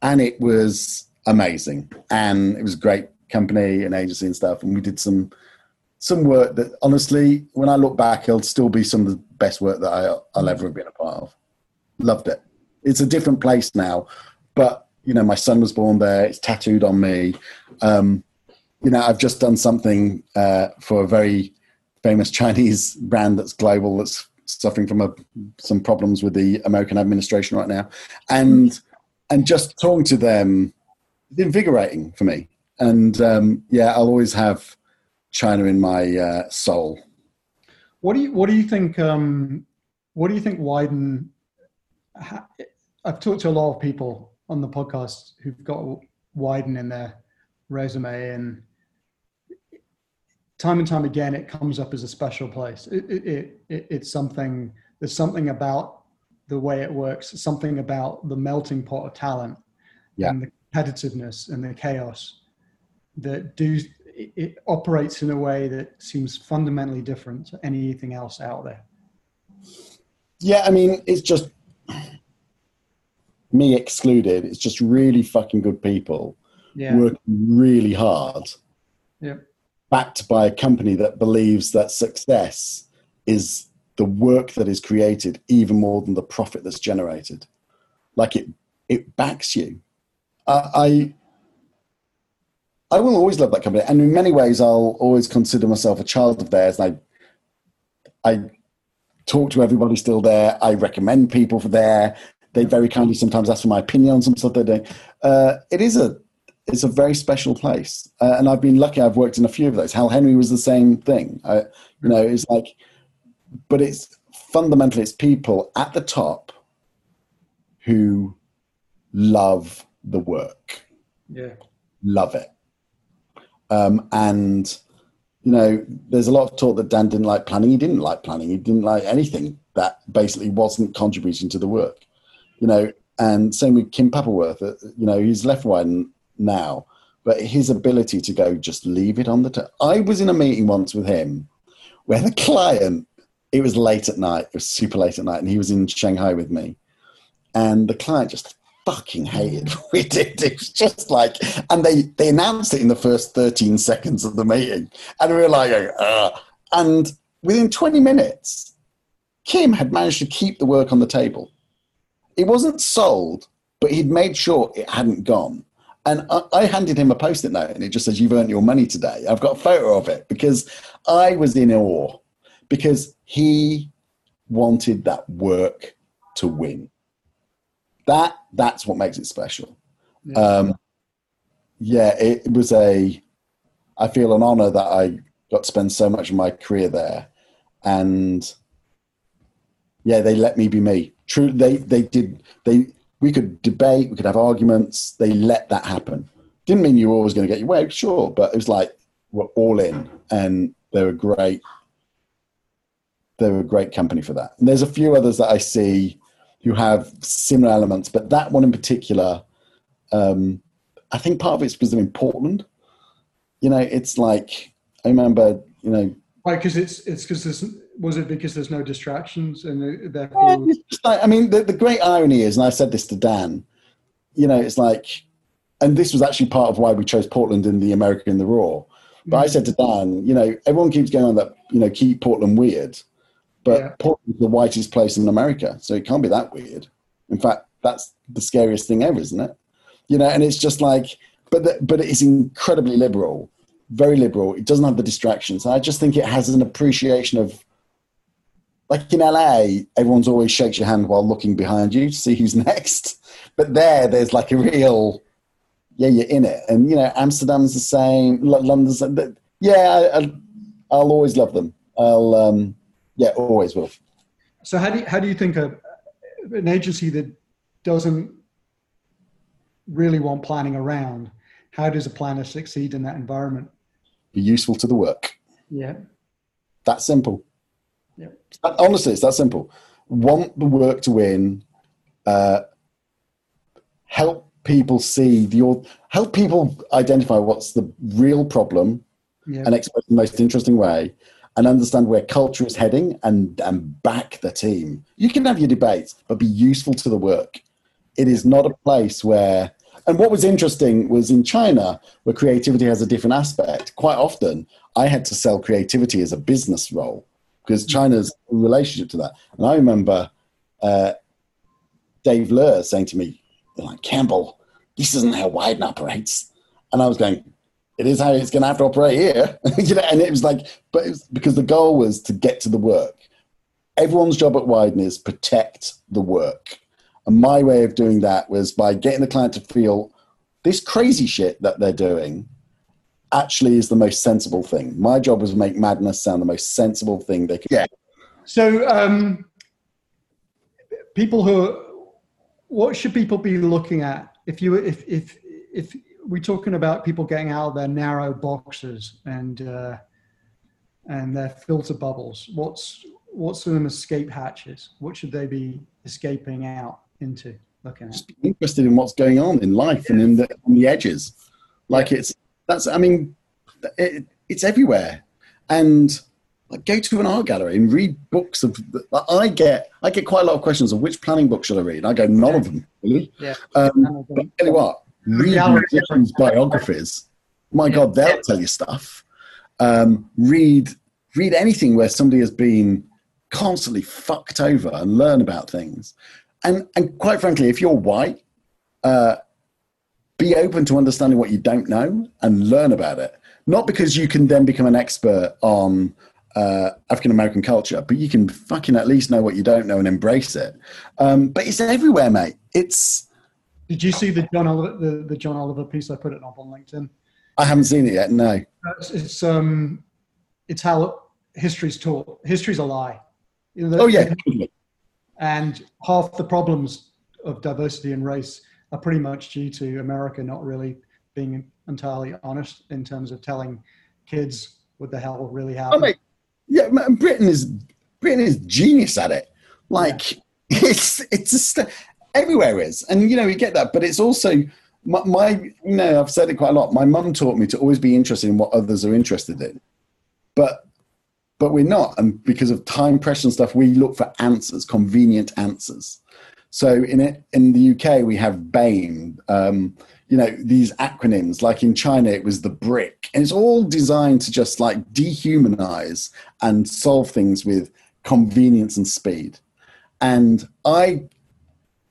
And it was amazing. And it was a great company and agency and stuff. And we did some some work that honestly, when I look back, it'll still be some of the best work that I, I'll ever have been a part of. Loved it. It's a different place now, but you know, my son was born there. It's tattooed on me. Um, you know, I've just done something uh, for a very famous Chinese brand that's global that's suffering from a, some problems with the American administration right now, and and just talking to them, is invigorating for me. And um, yeah, I'll always have China in my uh, soul.
What do you What do you think? Um, what do you think Wieden? I've talked to a lot of people on the podcast who've got Wieden in their resume, and time and time again, it comes up as a special place. It, it, it, it's something. There's something about the way it works. Something about the melting pot of talent
yeah.
and the competitiveness and the chaos that do it operates in a way that seems fundamentally different to anything else out there.
Yeah, I mean, it's just me excluded. It's just really fucking good people
yeah.
working really hard.
Yeah.
Backed by a company that believes that success is the work that is created even more than the profit that's generated. Like it, it backs you. I I will always love that company, and in many ways, I'll always consider myself a child of theirs. I, I talk to everybody still there. I recommend people for there. They very kindly sometimes ask for my opinion on some stuff they're doing. Uh, it is a, it's a very special place, uh, and I've been lucky. I've worked in a few of those. Howell Henry was the same thing. I, you know, it's like, but it's fundamentally it's people at the top who love the work.
Yeah,
love it um, and you know, there's a lot of talk that Dan didn't like planning. He didn't like planning. He didn't like anything that basically wasn't contributing to the work. You know, and same with Kim Papworth. Uh, you know, he's left one now, but his ability to go just leave it on the. T- I was in a meeting once with him where the client. It was late at night. It was super late at night, and he was in Shanghai with me. And the client just fucking hated we did. It was just like, and they they announced it in the first 13 seconds of the meeting, and we were like, Ugh. and within 20 minutes, Kim had managed to keep the work on the table. It wasn't sold, but he'd made sure it hadn't gone. And I, I handed him a post-it note, and it just says, "You've earned your money today." I've got a photo of it because I was in awe because he wanted that work to win that that's what makes it special. Yeah. Um, yeah, it, it was a. I feel an honor that I got to spend so much of my career there, and yeah, they let me be me. True, they they did they. We could debate, we could have arguments. They let that happen. Didn't mean you were always going to get your way, sure, but it was like we're all in, and they were great. They were a great company for that. And there's a few others that I see who have similar elements, but that one in particular, um, I think part of it's because they're in Portland. You know, it's like I remember, you know,
why? Because it's it's because there's was it because there's no distractions and therefore.
Like, I mean, the, the great irony is, and I said this to Dan. You know, it's like, and this was actually part of why we chose Portland in the America in the Raw. But mm-hmm. I said to Dan, you know, everyone keeps going on that, you know, keep Portland weird. But yeah. Portland's the whitest place in America, so it can't be that weird. In fact, that's the scariest thing ever, isn't it? You know, and it's just like, but the, but it is incredibly liberal, very liberal. It doesn't have the distractions. I just think it has an appreciation of, like in LA, everyone's always shakes your hand while looking behind you to see who's next. But there, there's like a real, yeah, you're in it. And you know, Amsterdam's the same, London's, yeah, I, will always love them. I'll. Um, yeah, always will.
So how do you, how do you think a, an agency that doesn't really want planning around, how does a planner succeed in that environment?
Be useful to the work.
Yeah.
That simple.
Yeah.
Honestly, it's that simple. Want the work to win. Uh, help people see the help people identify what's the real problem and explain the most interesting way and understand where culture is heading and, and back the team. You can have your debates, but be useful to the work. It is not a place where, and what was interesting was in China, where creativity has a different aspect. Quite often, I had to sell creativity as a business role because China's relationship to that. And I remember uh, Dave Luhr saying to me, like, Campbell, this isn't how Wieden operates. And I was going, it is how it's going to have to operate here. you know, and it was like, but it was because the goal was to get to the work. Everyone's job at Wieden is protect the work. And my way of doing that was by getting the client to feel this crazy shit that they're doing actually is the most sensible thing. My job was to make madness sound the most sensible thing they could.
Yeah. So, um, people who, what should people be looking at if you if if if we're talking about people getting out of their narrow boxes and uh, and their filter bubbles. What's what's some escape hatches? What should they be escaping out into? Looking at?
Just interested in what's going on in life yeah. and in the on the edges. Like it's that's I mean, it, it's everywhere, and like go to an art gallery and read books of. I get I get quite a lot of questions of which planning book should I read. I go none of them really. Yeah. Um, but tell you what, read musicians' biographies. My God, they'll tell you stuff. Um, read read anything where somebody has been constantly fucked over and learn about things. And and quite frankly, if you're white, uh, be open to understanding what you don't know and learn about it. Not because you can then become an expert on uh, African American culture, but you can fucking at least know what you don't know and embrace it. Um, but it's everywhere, mate. It's
did you see the John Oliver, the, the John Oliver piece? I put it up on LinkedIn.
I haven't seen it yet. No.
It's, it's um, it's how history's taught. History's a lie.
You know, oh yeah.
And half the problems of diversity and race are pretty much due to America not really being entirely honest in terms of telling kids what the hell really oh, happened. Oh, mate.
Yeah, Britain is Britain is genius at it. Like yeah. it's it's just everywhere is, and you know you get that, but it's also my, my you know I've said it quite a lot. My mum taught me to always be interested in what others are interested in, but but we're not, and because of time pressure and stuff, we look for answers, convenient answers. So in it, in the UK, we have BAME. Um, you know these acronyms. Like in China, it was the BRIC, and it's all designed to just like dehumanize and solve things with convenience and speed. And I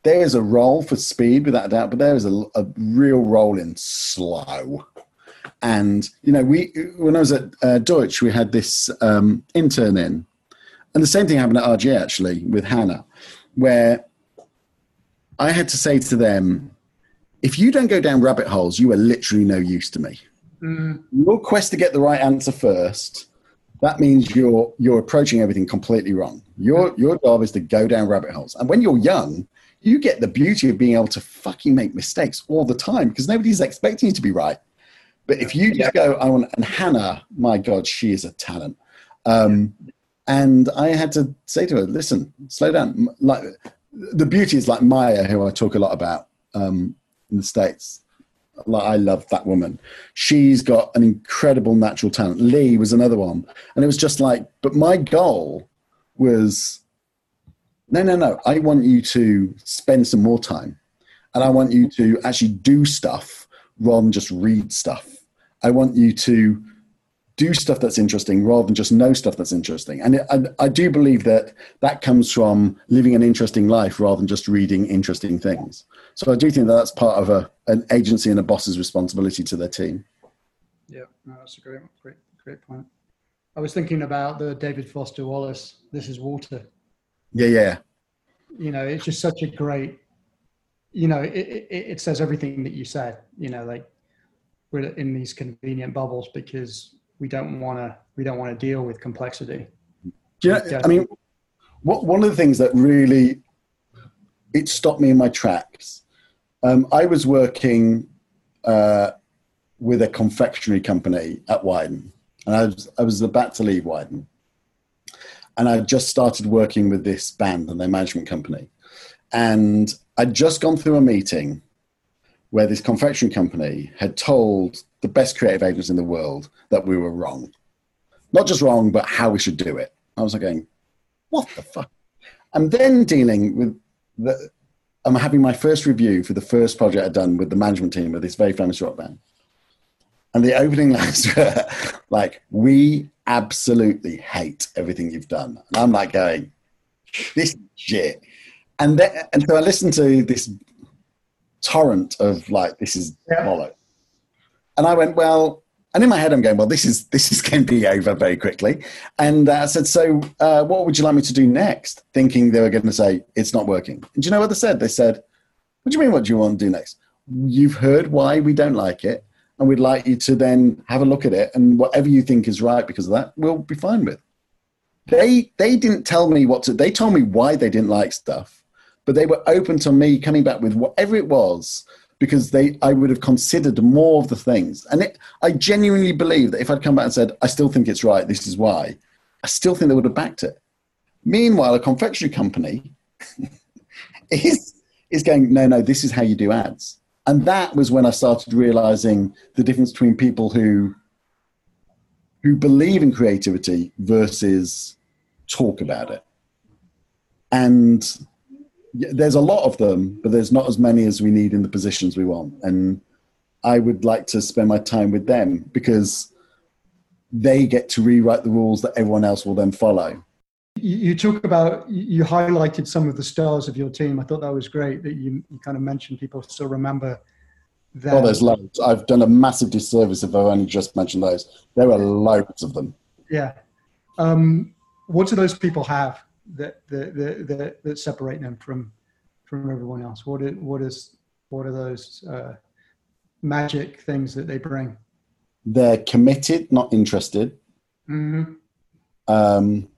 there is a role for speed without a doubt, but there is a, a real role in slow. And you know, we when I was at uh, Deutsch, we had this um, intern in, and the same thing happened at RGA actually with Hannah, where I had to say to them, if you don't go down rabbit holes, you are literally no use to me. Mm. Your quest to get the right answer first, that means you're you're approaching everything completely wrong. Your your job is to go down rabbit holes, and when you're young, you get the beauty of being able to fucking make mistakes all the time because nobody's expecting you to be right. But if you just go, I want, and Hannah, my God, she is a talent. Um, and I had to say to her, listen, slow down. Like the beauty is like Maya, who I talk a lot about um, in the States. Like, I love that woman. She's got an incredible natural talent. Lee was another one. And it was just like, but my goal was no, no, no. I want you to spend some more time. And I want you to actually do stuff rather than just read stuff. I want you to do stuff that's interesting rather than just know stuff that's interesting. And I, I do believe that that comes from living an interesting life rather than just reading interesting things. So I do think that that's part of a, an agency and a boss's responsibility to their team.
Yeah, no, that's a great, great, great point. I was thinking about the David Foster Wallace, This is Water
yeah, yeah.
You know, it's just such a great. You know, it, it, it says everything that you said. You know, like we're in these convenient bubbles because we don't want to we don't want to deal with complexity.
Yeah, I mean, what one of the things that really it stopped me in my tracks. Um, I was working uh, with a confectionery company at Wieden, and I was I was about to leave Wieden, and I just started working with this band and their management company. And I'd just gone through a meeting where this confectionery company had told the best creative agents in the world that we were wrong. not just wrong, but how we should do it. I was like going, what the fuck? I'm then dealing with the, I'm having my first review for the first project I'd done with the management team of this very famous rock band. And the opening lines were like, we absolutely hate everything you've done. And I'm like going, this is shit. And then, and so I listened to this torrent of like, this is yeah. bollocks. And I went, well, and in my head, I'm going, well, this is this is going to be over very quickly. And uh, I said, so uh, what would you like me to do next? Thinking they were going to say it's not working. And do you know what they said? They said, what do you mean? What do you want to do next? You've heard why we don't like it, and we'd like you to then have a look at it, and whatever you think is right because of that, we'll be fine with. They they didn't tell me what to. They told me why they didn't like stuff, but they were open to me coming back with whatever it was because they I would have considered more of the things. And it, I genuinely believe that if I'd come back and said, I still think it's right, this is why, I still think they would have backed it. Meanwhile, a confectionery company is, is going, no, no, this is how you do ads. And that was when I started realizing the difference between people who who believe in creativity versus talk about it. And there's a lot of them, but there's not as many as we need in the positions we want. And I would like to spend my time with them because they get to rewrite the rules that everyone else will then follow.
You talk about, you highlighted some of the stars of your team. I thought that was great that you, you kind of mentioned people still remember
them. Oh, there's loads. I've done a massive disservice if I've only just mentioned those. There are loads of them.
Yeah. Um, what do those people have? That that, that, that separate them from from everyone else? What is, what is what are those uh, magic things that they bring?
They're committed, not interested.
Mm-hmm.
Um,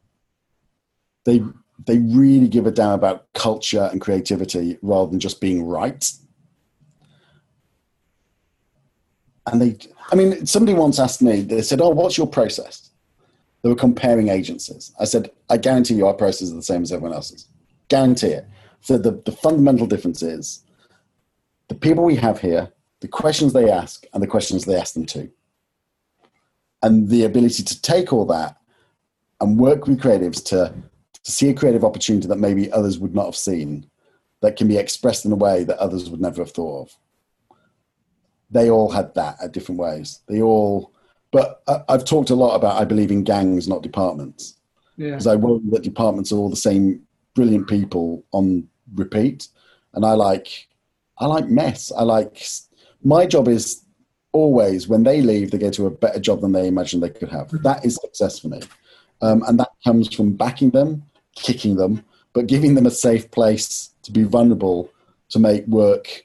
they they really give a damn about culture and creativity rather than just being right. And they, I mean, somebody once asked me. They said, "Oh, what's your process?" They were comparing agencies. I said, I guarantee you our prices are the same as everyone else's. Guarantee it. So the, the fundamental difference is the people we have here, the questions they ask, and the questions they ask them to. And the ability to take all that and work with creatives to, to see a creative opportunity that maybe others would not have seen, that can be expressed in a way that others would never have thought of. They all had that at different ways. They all but I've talked a lot about I believe in gangs, not departments. Because
yeah.
I worry that departments are all the same brilliant people on repeat, and I like I like mess. I like my job is always when they leave, they go to a better job than they imagined they could have. That is success for me, um, and that comes from backing them, kicking them, but giving them a safe place to be vulnerable, to make work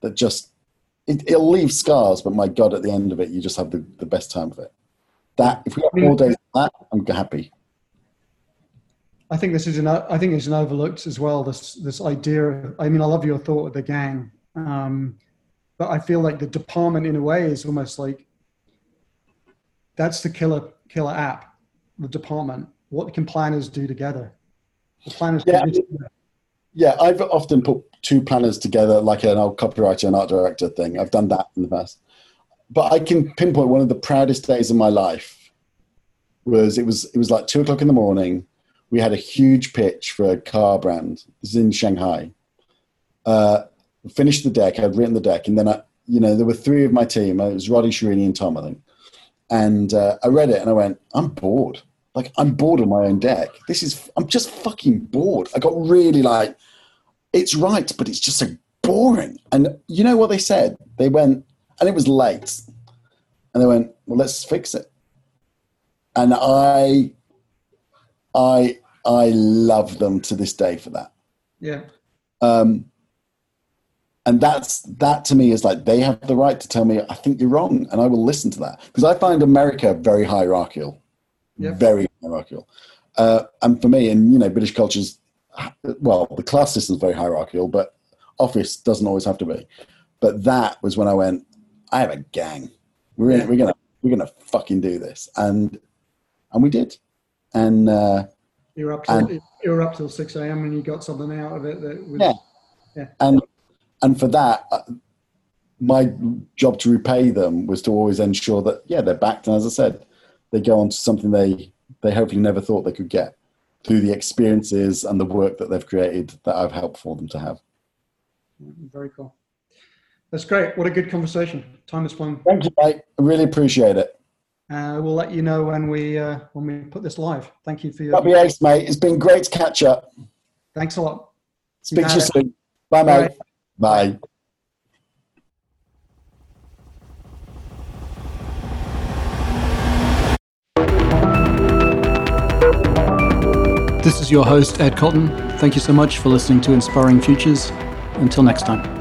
that just it, will leave scars, but my God, at the end of it, you just have the, the best time of it. That if we have more days that, I'm happy.
I think this is an I think it's an overlooked as well. This this idea. I mean, I love your thought of the gang, um, but I feel like the department in a way is almost like that's the killer killer app. The department. What can planners do together? The planners.
Yeah, yeah. I've often put two planners together like an old copywriter and art director thing. I've done that in the past. But I can pinpoint one of the proudest days of my life was it was it was like two o'clock in the morning. We had a huge pitch for a car brand. This is in Shanghai. Uh, finished the deck. I'd written the deck, and then I, you know, there were three of my team. It was Roddy, Shirini, and Tom, I think. And uh, I read it, and I went, "I'm bored. Like I'm bored of my own deck. This is. I'm just fucking bored." I got really like it's right, but it's just so boring. And you know what they said? They went, and it was late, and they went, well, let's fix it. And I, I, I love them to this day for that.
Yeah.
Um, and that's that to me is like they have the right to tell me I think you're wrong, and I will listen to that because I find America very hierarchical,
yep.
very hierarchical. Uh, and for me, and you know, British culture's well, the class system is very hierarchical, but office doesn't always have to be. But that was when I went, I have a gang. We're yeah. we're gonna we're gonna fucking do this, and and we did. And uh,
you were up till and, you were up till six a.m. and you got something out of it that was
yeah, yeah. And and for that, uh, my job to repay them was to always ensure that yeah they're backed. And as I said, they go on to something they they hopefully never thought they could get through the experiences and the work that they've created that I've helped for them to have.
Very cool. That's great. What a good conversation. Time has flown.
Thank you, mate. I really appreciate it.
Uh, we'll let you know when we uh, when we put this live. Thank you for your.
That'd be ace, mate. It's been great to catch up.
Thanks a lot.
Speak to you soon. Bye, mate.
Bye.
Bye.
Your host, Ed Cotton. Thank you so much for listening to Inspiring Futures. Until next time.